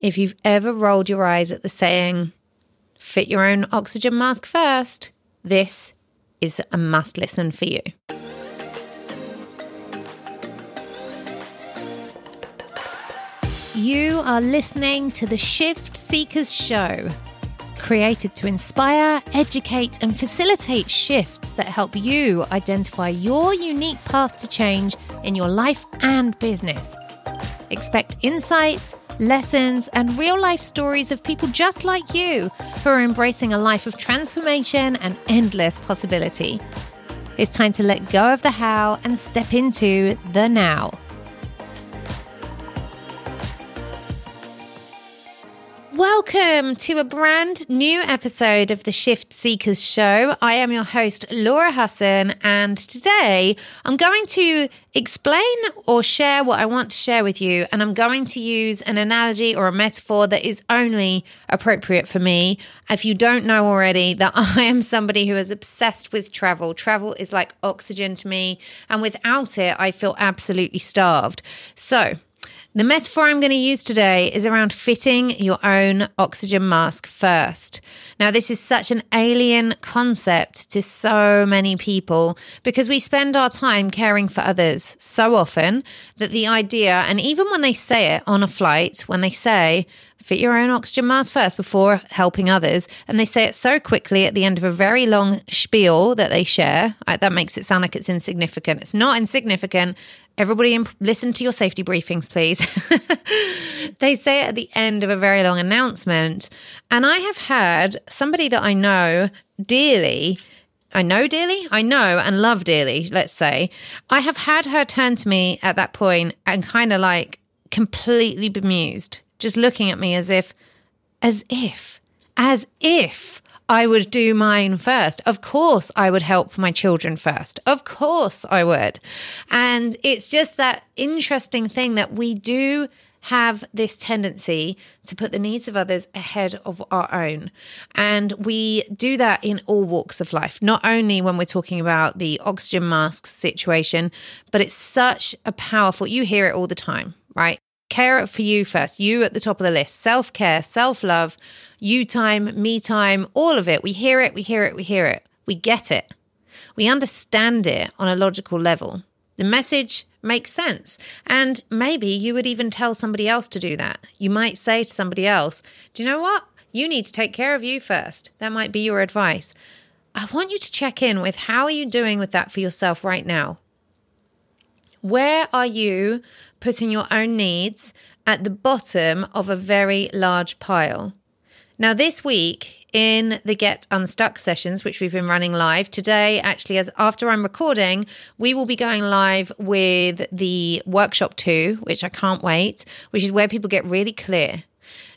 If you've ever rolled your eyes at the saying, fit your own oxygen mask first, this is a must listen for you. You are listening to the Shift Seekers Show, created to inspire, educate, and facilitate shifts that help you identify your unique path to change in your life and business. Expect insights, lessons, and real life stories of people just like you who are embracing a life of transformation and endless possibility. It's time to let go of the how and step into the now. Welcome to a brand new episode of the Shift Seekers Show. I am your host, Laura Husson, and today I'm going to explain or share what I want to share with you. And I'm going to use an analogy or a metaphor that is only appropriate for me. If you don't know already, that I am somebody who is obsessed with travel. Travel is like oxygen to me, and without it, I feel absolutely starved. So, the metaphor I'm going to use today is around fitting your own oxygen mask first. Now, this is such an alien concept to so many people because we spend our time caring for others so often that the idea, and even when they say it on a flight, when they say, fit your own oxygen mask first before helping others. And they say it so quickly at the end of a very long spiel that they share. That makes it sound like it's insignificant. It's not insignificant. Everybody, imp- listen to your safety briefings, please. they say it at the end of a very long announcement. And I have had somebody that I know dearly. I know dearly, I know and love dearly, let's say. I have had her turn to me at that point and kind of like completely bemused just looking at me as if, as if, as if I would do mine first. Of course, I would help my children first. Of course, I would. And it's just that interesting thing that we do have this tendency to put the needs of others ahead of our own. And we do that in all walks of life, not only when we're talking about the oxygen masks situation, but it's such a powerful, you hear it all the time, right? Care for you first, you at the top of the list, self care, self love, you time, me time, all of it. We hear it, we hear it, we hear it. We get it. We understand it on a logical level. The message makes sense. And maybe you would even tell somebody else to do that. You might say to somebody else, Do you know what? You need to take care of you first. That might be your advice. I want you to check in with how are you doing with that for yourself right now? Where are you putting your own needs at the bottom of a very large pile? Now, this week in the Get Unstuck sessions, which we've been running live today, actually, as after I'm recording, we will be going live with the workshop two, which I can't wait, which is where people get really clear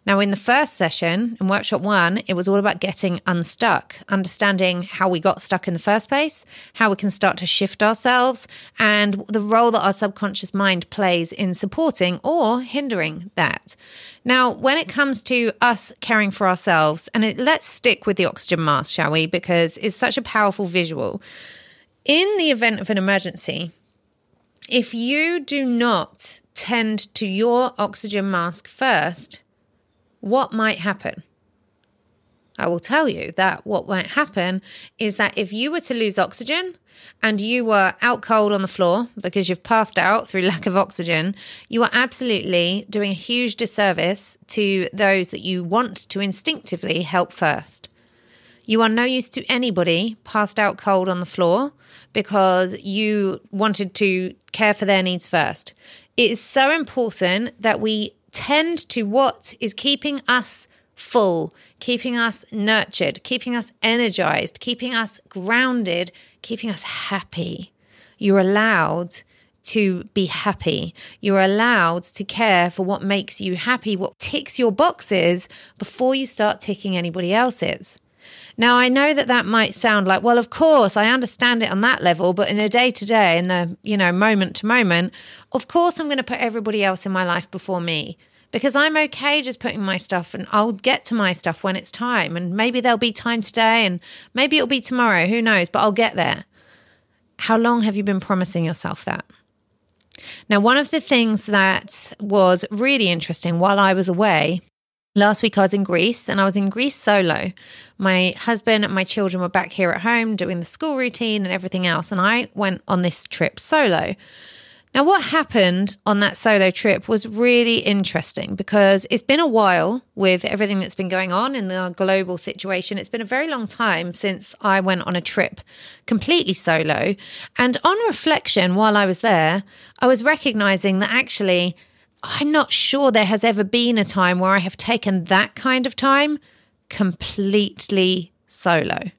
now, in the first session, in workshop one, it was all about getting unstuck, understanding how we got stuck in the first place, how we can start to shift ourselves, and the role that our subconscious mind plays in supporting or hindering that. Now, when it comes to us caring for ourselves, and it, let's stick with the oxygen mask, shall we? Because it's such a powerful visual. In the event of an emergency, if you do not tend to your oxygen mask first, what might happen? I will tell you that what might happen is that if you were to lose oxygen and you were out cold on the floor because you've passed out through lack of oxygen, you are absolutely doing a huge disservice to those that you want to instinctively help first. You are no use to anybody passed out cold on the floor because you wanted to care for their needs first. It is so important that we tend to what is keeping us full, keeping us nurtured, keeping us energized, keeping us grounded, keeping us happy. You're allowed to be happy. You're allowed to care for what makes you happy, what ticks your boxes before you start ticking anybody else's. Now, I know that that might sound like, well, of course, I understand it on that level, but in a day to day, in the, you know, moment to moment, of course, I'm going to put everybody else in my life before me because I'm okay just putting my stuff and I'll get to my stuff when it's time. And maybe there'll be time today and maybe it'll be tomorrow, who knows, but I'll get there. How long have you been promising yourself that? Now, one of the things that was really interesting while I was away Last week I was in Greece and I was in Greece solo. My husband and my children were back here at home doing the school routine and everything else. And I went on this trip solo. Now, what happened on that solo trip was really interesting because it's been a while with everything that's been going on in the global situation. It's been a very long time since I went on a trip completely solo. And on reflection, while I was there, I was recognizing that actually, I'm not sure there has ever been a time where I have taken that kind of time completely solo.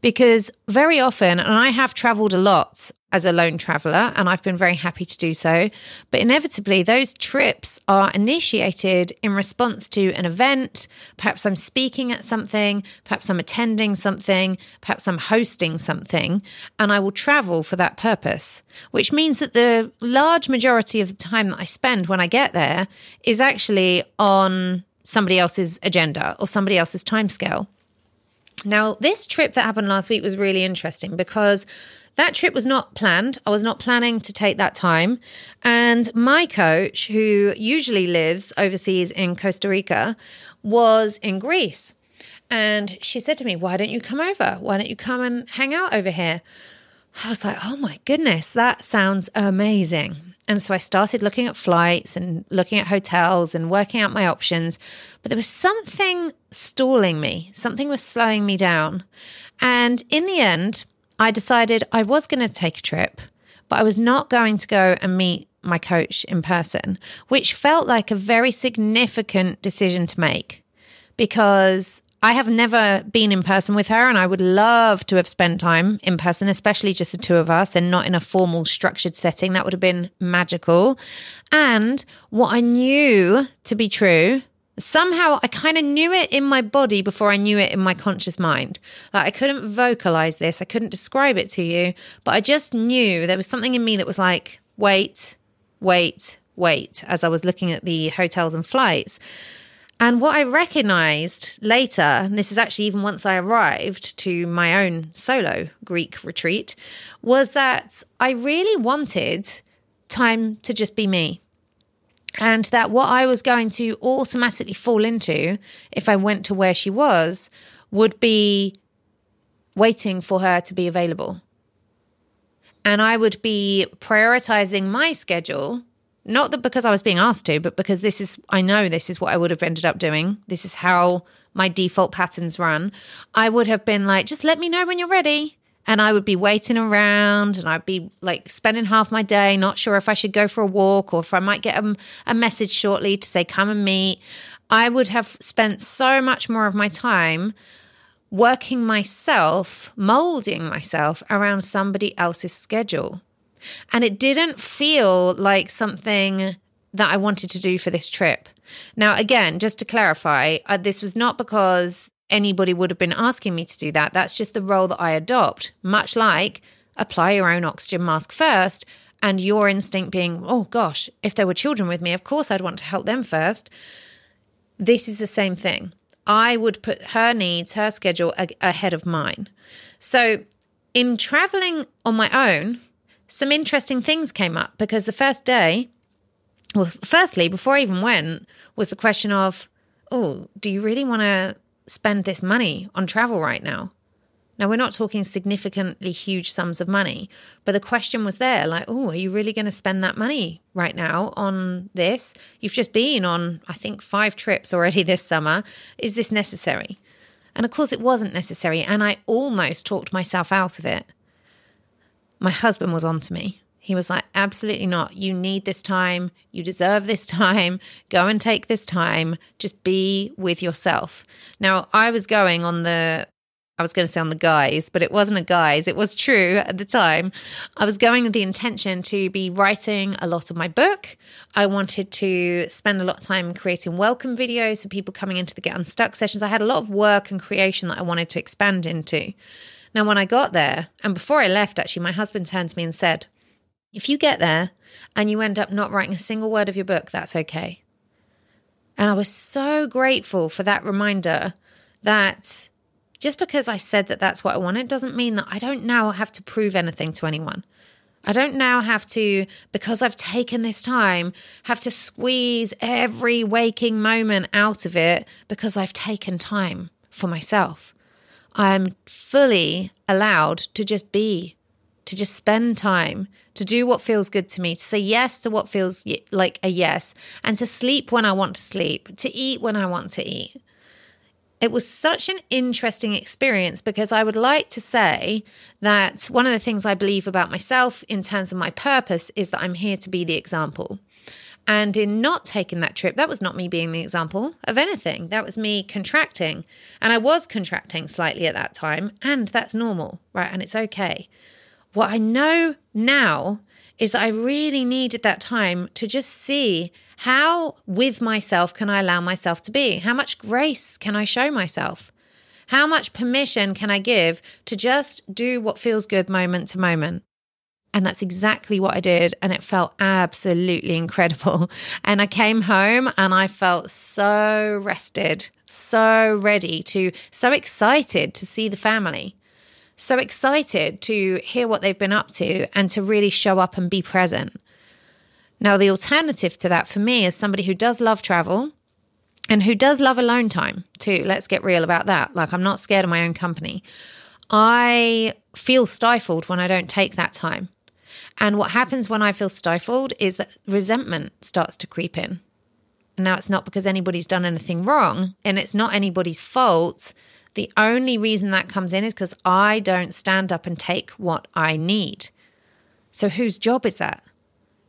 Because very often, and I have traveled a lot as a lone traveler, and I've been very happy to do so. But inevitably, those trips are initiated in response to an event. Perhaps I'm speaking at something, perhaps I'm attending something, perhaps I'm hosting something, and I will travel for that purpose, which means that the large majority of the time that I spend when I get there is actually on somebody else's agenda or somebody else's timescale. Now, this trip that happened last week was really interesting because that trip was not planned. I was not planning to take that time. And my coach, who usually lives overseas in Costa Rica, was in Greece. And she said to me, Why don't you come over? Why don't you come and hang out over here? I was like, Oh my goodness, that sounds amazing. And so I started looking at flights and looking at hotels and working out my options. But there was something stalling me, something was slowing me down. And in the end, I decided I was going to take a trip, but I was not going to go and meet my coach in person, which felt like a very significant decision to make because I have never been in person with her, and I would love to have spent time in person, especially just the two of us and not in a formal, structured setting. That would have been magical. And what I knew to be true somehow I kind of knew it in my body before I knew it in my conscious mind. Like I couldn't vocalize this, I couldn't describe it to you, but I just knew there was something in me that was like, wait, wait, wait, as I was looking at the hotels and flights. And what I recognized later, and this is actually even once I arrived to my own solo Greek retreat, was that I really wanted time to just be me and that what I was going to automatically fall into if I went to where she was would be waiting for her to be available. And I would be prioritizing my schedule, not that because I was being asked to, but because this is, I know this is what I would have ended up doing. This is how my default patterns run. I would have been like, just let me know when you're ready and I would be waiting around and I'd be like spending half my day not sure if I should go for a walk or if I might get a, a message shortly to say, come and meet. I would have spent so much more of my time working myself, molding myself around somebody else's schedule. And it didn't feel like something that I wanted to do for this trip. Now, again, just to clarify, uh, this was not because anybody would have been asking me to do that. That's just the role that I adopt, much like apply your own oxygen mask first. And your instinct being, oh gosh, if there were children with me, of course I'd want to help them first. This is the same thing. I would put her needs, her schedule a- ahead of mine. So, in traveling on my own, some interesting things came up because the first day, well, firstly, before I even went, was the question of, oh, do you really want to spend this money on travel right now. Now, we're not talking significantly huge sums of money, but the question was there like, oh, are you really going to spend that money right now on this? You've just been on, I think, five trips already this summer. Is this necessary? And of course, it wasn't necessary. And I almost talked myself out of it. My husband was on to me. He was like, absolutely not. You need this time. You deserve this time. Go and take this time. Just be with yourself. Now, I was going on the, I was going to say on the guys, but it wasn't a guys. It was true at the time. I was going with the intention to be writing a lot of my book. I wanted to spend a lot of time creating welcome videos for people coming into the Get Unstuck sessions. I had a lot of work and creation that I wanted to expand into. Now, when I got there, and before I left, actually, my husband turned to me and said, if you get there and you end up not writing a single word of your book, that's okay. And I was so grateful for that reminder that just because I said that that's what I wanted doesn't mean that I don't now have to prove anything to anyone. I don't now have to, because I've taken this time, have to squeeze every waking moment out of it because I've taken time for myself. I'm fully allowed to just be, to just spend time, to do what feels good to me, to say yes to what feels like a yes, and to sleep when I want to sleep, to eat when I want to eat. It was such an interesting experience because I would like to say that one of the things I believe about myself in terms of my purpose is that I'm here to be the example. And in not taking that trip, that was not me being the example of anything. That was me contracting. And I was contracting slightly at that time. And that's normal, right? And it's okay. What I know now is that I really needed that time to just see how, with myself, can I allow myself to be? How much grace can I show myself? How much permission can I give to just do what feels good moment to moment? And that's exactly what I did. And it felt absolutely incredible. And I came home and I felt so rested, so ready to, so excited to see the family, so excited to hear what they've been up to and to really show up and be present. Now, the alternative to that for me is somebody who does love travel and who does love alone time too. Let's get real about that. Like, I'm not scared of my own company. I feel stifled when I don't take that time. And what happens when I feel stifled is that resentment starts to creep in. Now, it's not because anybody's done anything wrong and it's not anybody's fault. The only reason that comes in is because I don't stand up and take what I need. So, whose job is that?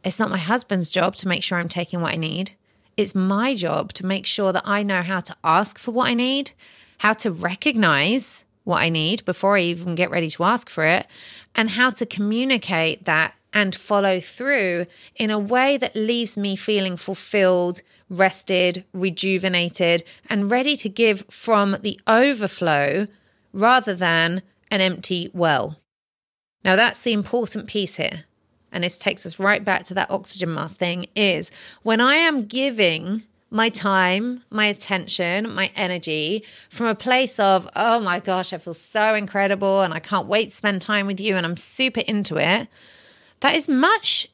It's not my husband's job to make sure I'm taking what I need. It's my job to make sure that I know how to ask for what I need, how to recognize what I need before I even get ready to ask for it, and how to communicate that and follow through in a way that leaves me feeling fulfilled, rested, rejuvenated, and ready to give from the overflow rather than an empty well. Now, that's the important piece here and this takes us right back to that oxygen mask thing, is when I am giving my time, my attention, my energy from a place of, oh my gosh, I feel so incredible and I can't wait to spend time with you and I'm super into it, that is much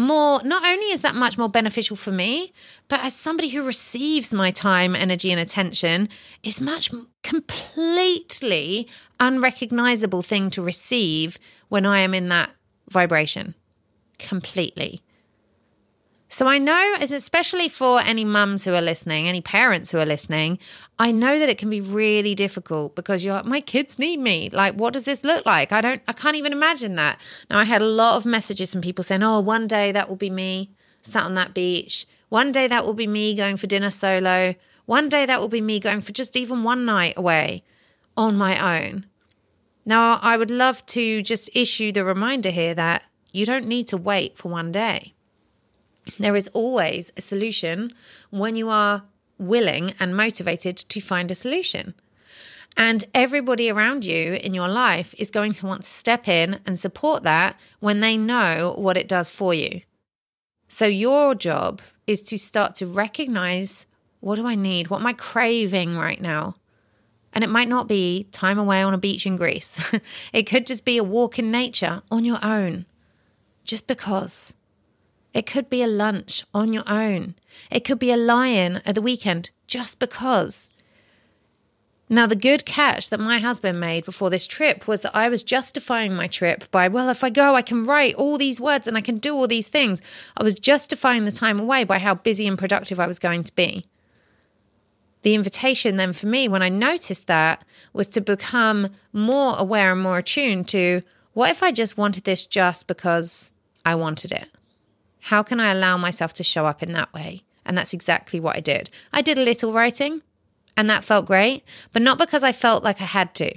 more, not only is that much more beneficial for me, but as somebody who receives my time, energy, and attention, is much completely unrecognizable thing to receive when I am in that vibration completely. So I know, especially for any mums who are listening, any parents who are listening, I know that it can be really difficult because you're like, my kids need me. Like, what does this look like? I don't, I can't even imagine that. Now, I had a lot of messages from people saying, oh, one day that will be me sat on that beach. One day that will be me going for dinner solo. One day that will be me going for just even one night away on my own. Now, I would love to just issue the reminder here that you don't need to wait for one day. There is always a solution when you are willing and motivated to find a solution. And everybody around you in your life is going to want to step in and support that when they know what it does for you. So, your job is to start to recognize what do I need? What am I craving right now? And it might not be time away on a beach in Greece, it could just be a walk in nature on your own just because. It could be a lunch on your own. It could be a lion at the weekend just because. Now, the good catch that my husband made before this trip was that I was justifying my trip by, well, if I go, I can write all these words and I can do all these things. I was justifying the time away by how busy and productive I was going to be. The invitation then for me, when I noticed that, was to become more aware and more attuned to what if I just wanted this just because I wanted it. How can I allow myself to show up in that way? And that's exactly what I did. I did a little writing and that felt great, but not because I felt like I had to.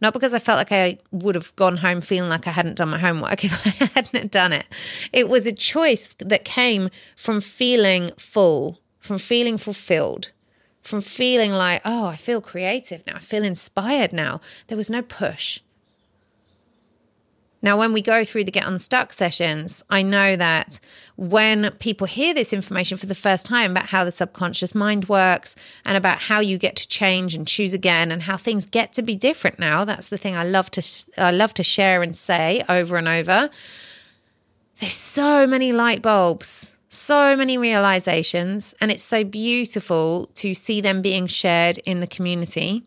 Not because I felt like I would have gone home feeling like I hadn't done my homework if I hadn't done it. It was a choice that came from feeling full, from feeling fulfilled, from feeling like, oh, I feel creative now. I feel inspired now. There was no push. Now, when we go through the Get Unstuck sessions, I know that when people hear this information for the first time about how the subconscious mind works and about how you get to change and choose again and how things get to be different now, that's the thing I love to I love to share and say over and over. There's so many light bulbs, so many realizations, and it's so beautiful to see them being shared in the community.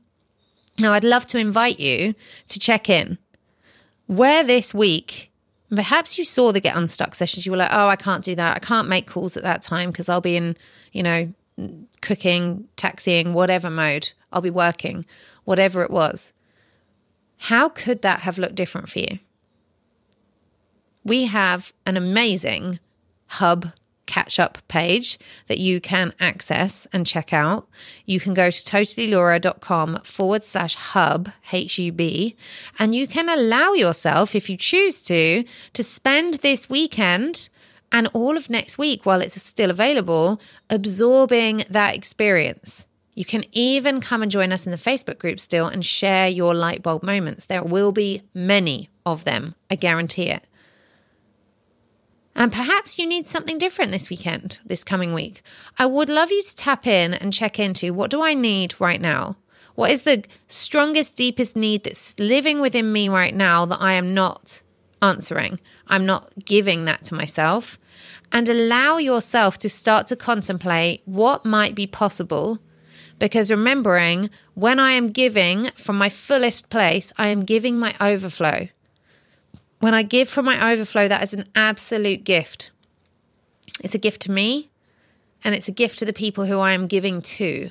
Now, I'd love to invite you to check in. Where this week, perhaps you saw the Get Unstuck sessions, you were like, oh, I can't do that. I can't make calls at that time because I'll be in, you know, cooking, taxiing, whatever mode. I'll be working, whatever it was. How could that have looked different for you? We have an amazing hub catch up page that you can access and check out. You can go to totallylaura.com forward slash hub, H U B, and you can allow yourself, if you choose to, to spend this weekend and all of next week while it's still available, absorbing that experience. You can even come and join us in the Facebook group still and share your light bulb moments. There will be many of them, I guarantee it. And perhaps you need something different this weekend, this coming week. I would love you to tap in and check into what do I need right now? What is the strongest, deepest need that's living within me right now that I am not answering? I'm not giving that to myself. And allow yourself to start to contemplate what might be possible. Because remembering, when I am giving from my fullest place, I am giving my overflow. When I give from my overflow, that is an absolute gift. It's a gift to me and it's a gift to the people who I am giving to.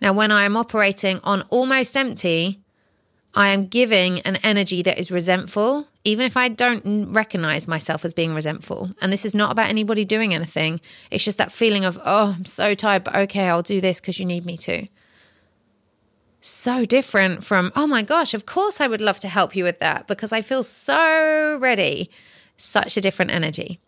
Now, when I am operating on almost empty, I am giving an energy that is resentful, even if I don't recognize myself as being resentful. And this is not about anybody doing anything. It's just that feeling of, oh, I'm so tired, but okay, I'll do this because you need me to so different from, oh my gosh, of course I would love to help you with that because I feel so ready. Such a different energy.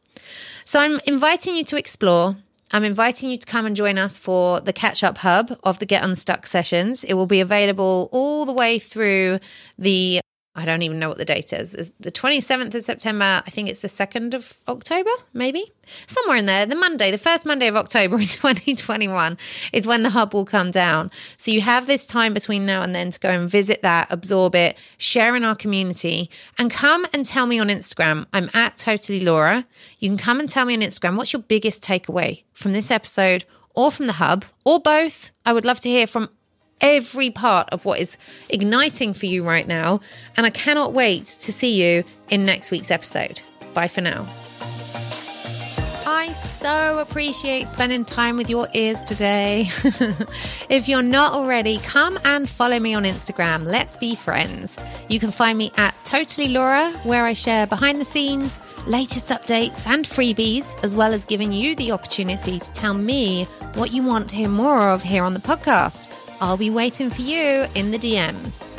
So I'm inviting you to explore. I'm inviting you to come and join us for the catch up hub of the Get Unstuck sessions. It will be available all the way through the I don't even know what the date is. It's the 27th of September. I think it's the 2nd of October, maybe somewhere in there. The Monday, the first Monday of October in 2021 is when the hub will come down. So you have this time between now and then to go and visit that, absorb it, share in our community, and come and tell me on Instagram. I'm at Totally Laura. You can come and tell me on Instagram what's your biggest takeaway from this episode or from the hub or both. I would love to hear from every part of what is igniting for you right now. And I cannot wait to see you in next week's episode. Bye for now. I so appreciate spending time with your ears today. if you're not already, come and follow me on Instagram. Let's be friends. You can find me at Totally Laura, where I share behind the scenes, latest updates, and freebies, as well as giving you the opportunity to tell me what you want to hear more of here on the podcast. I'll be waiting for you in the DMs.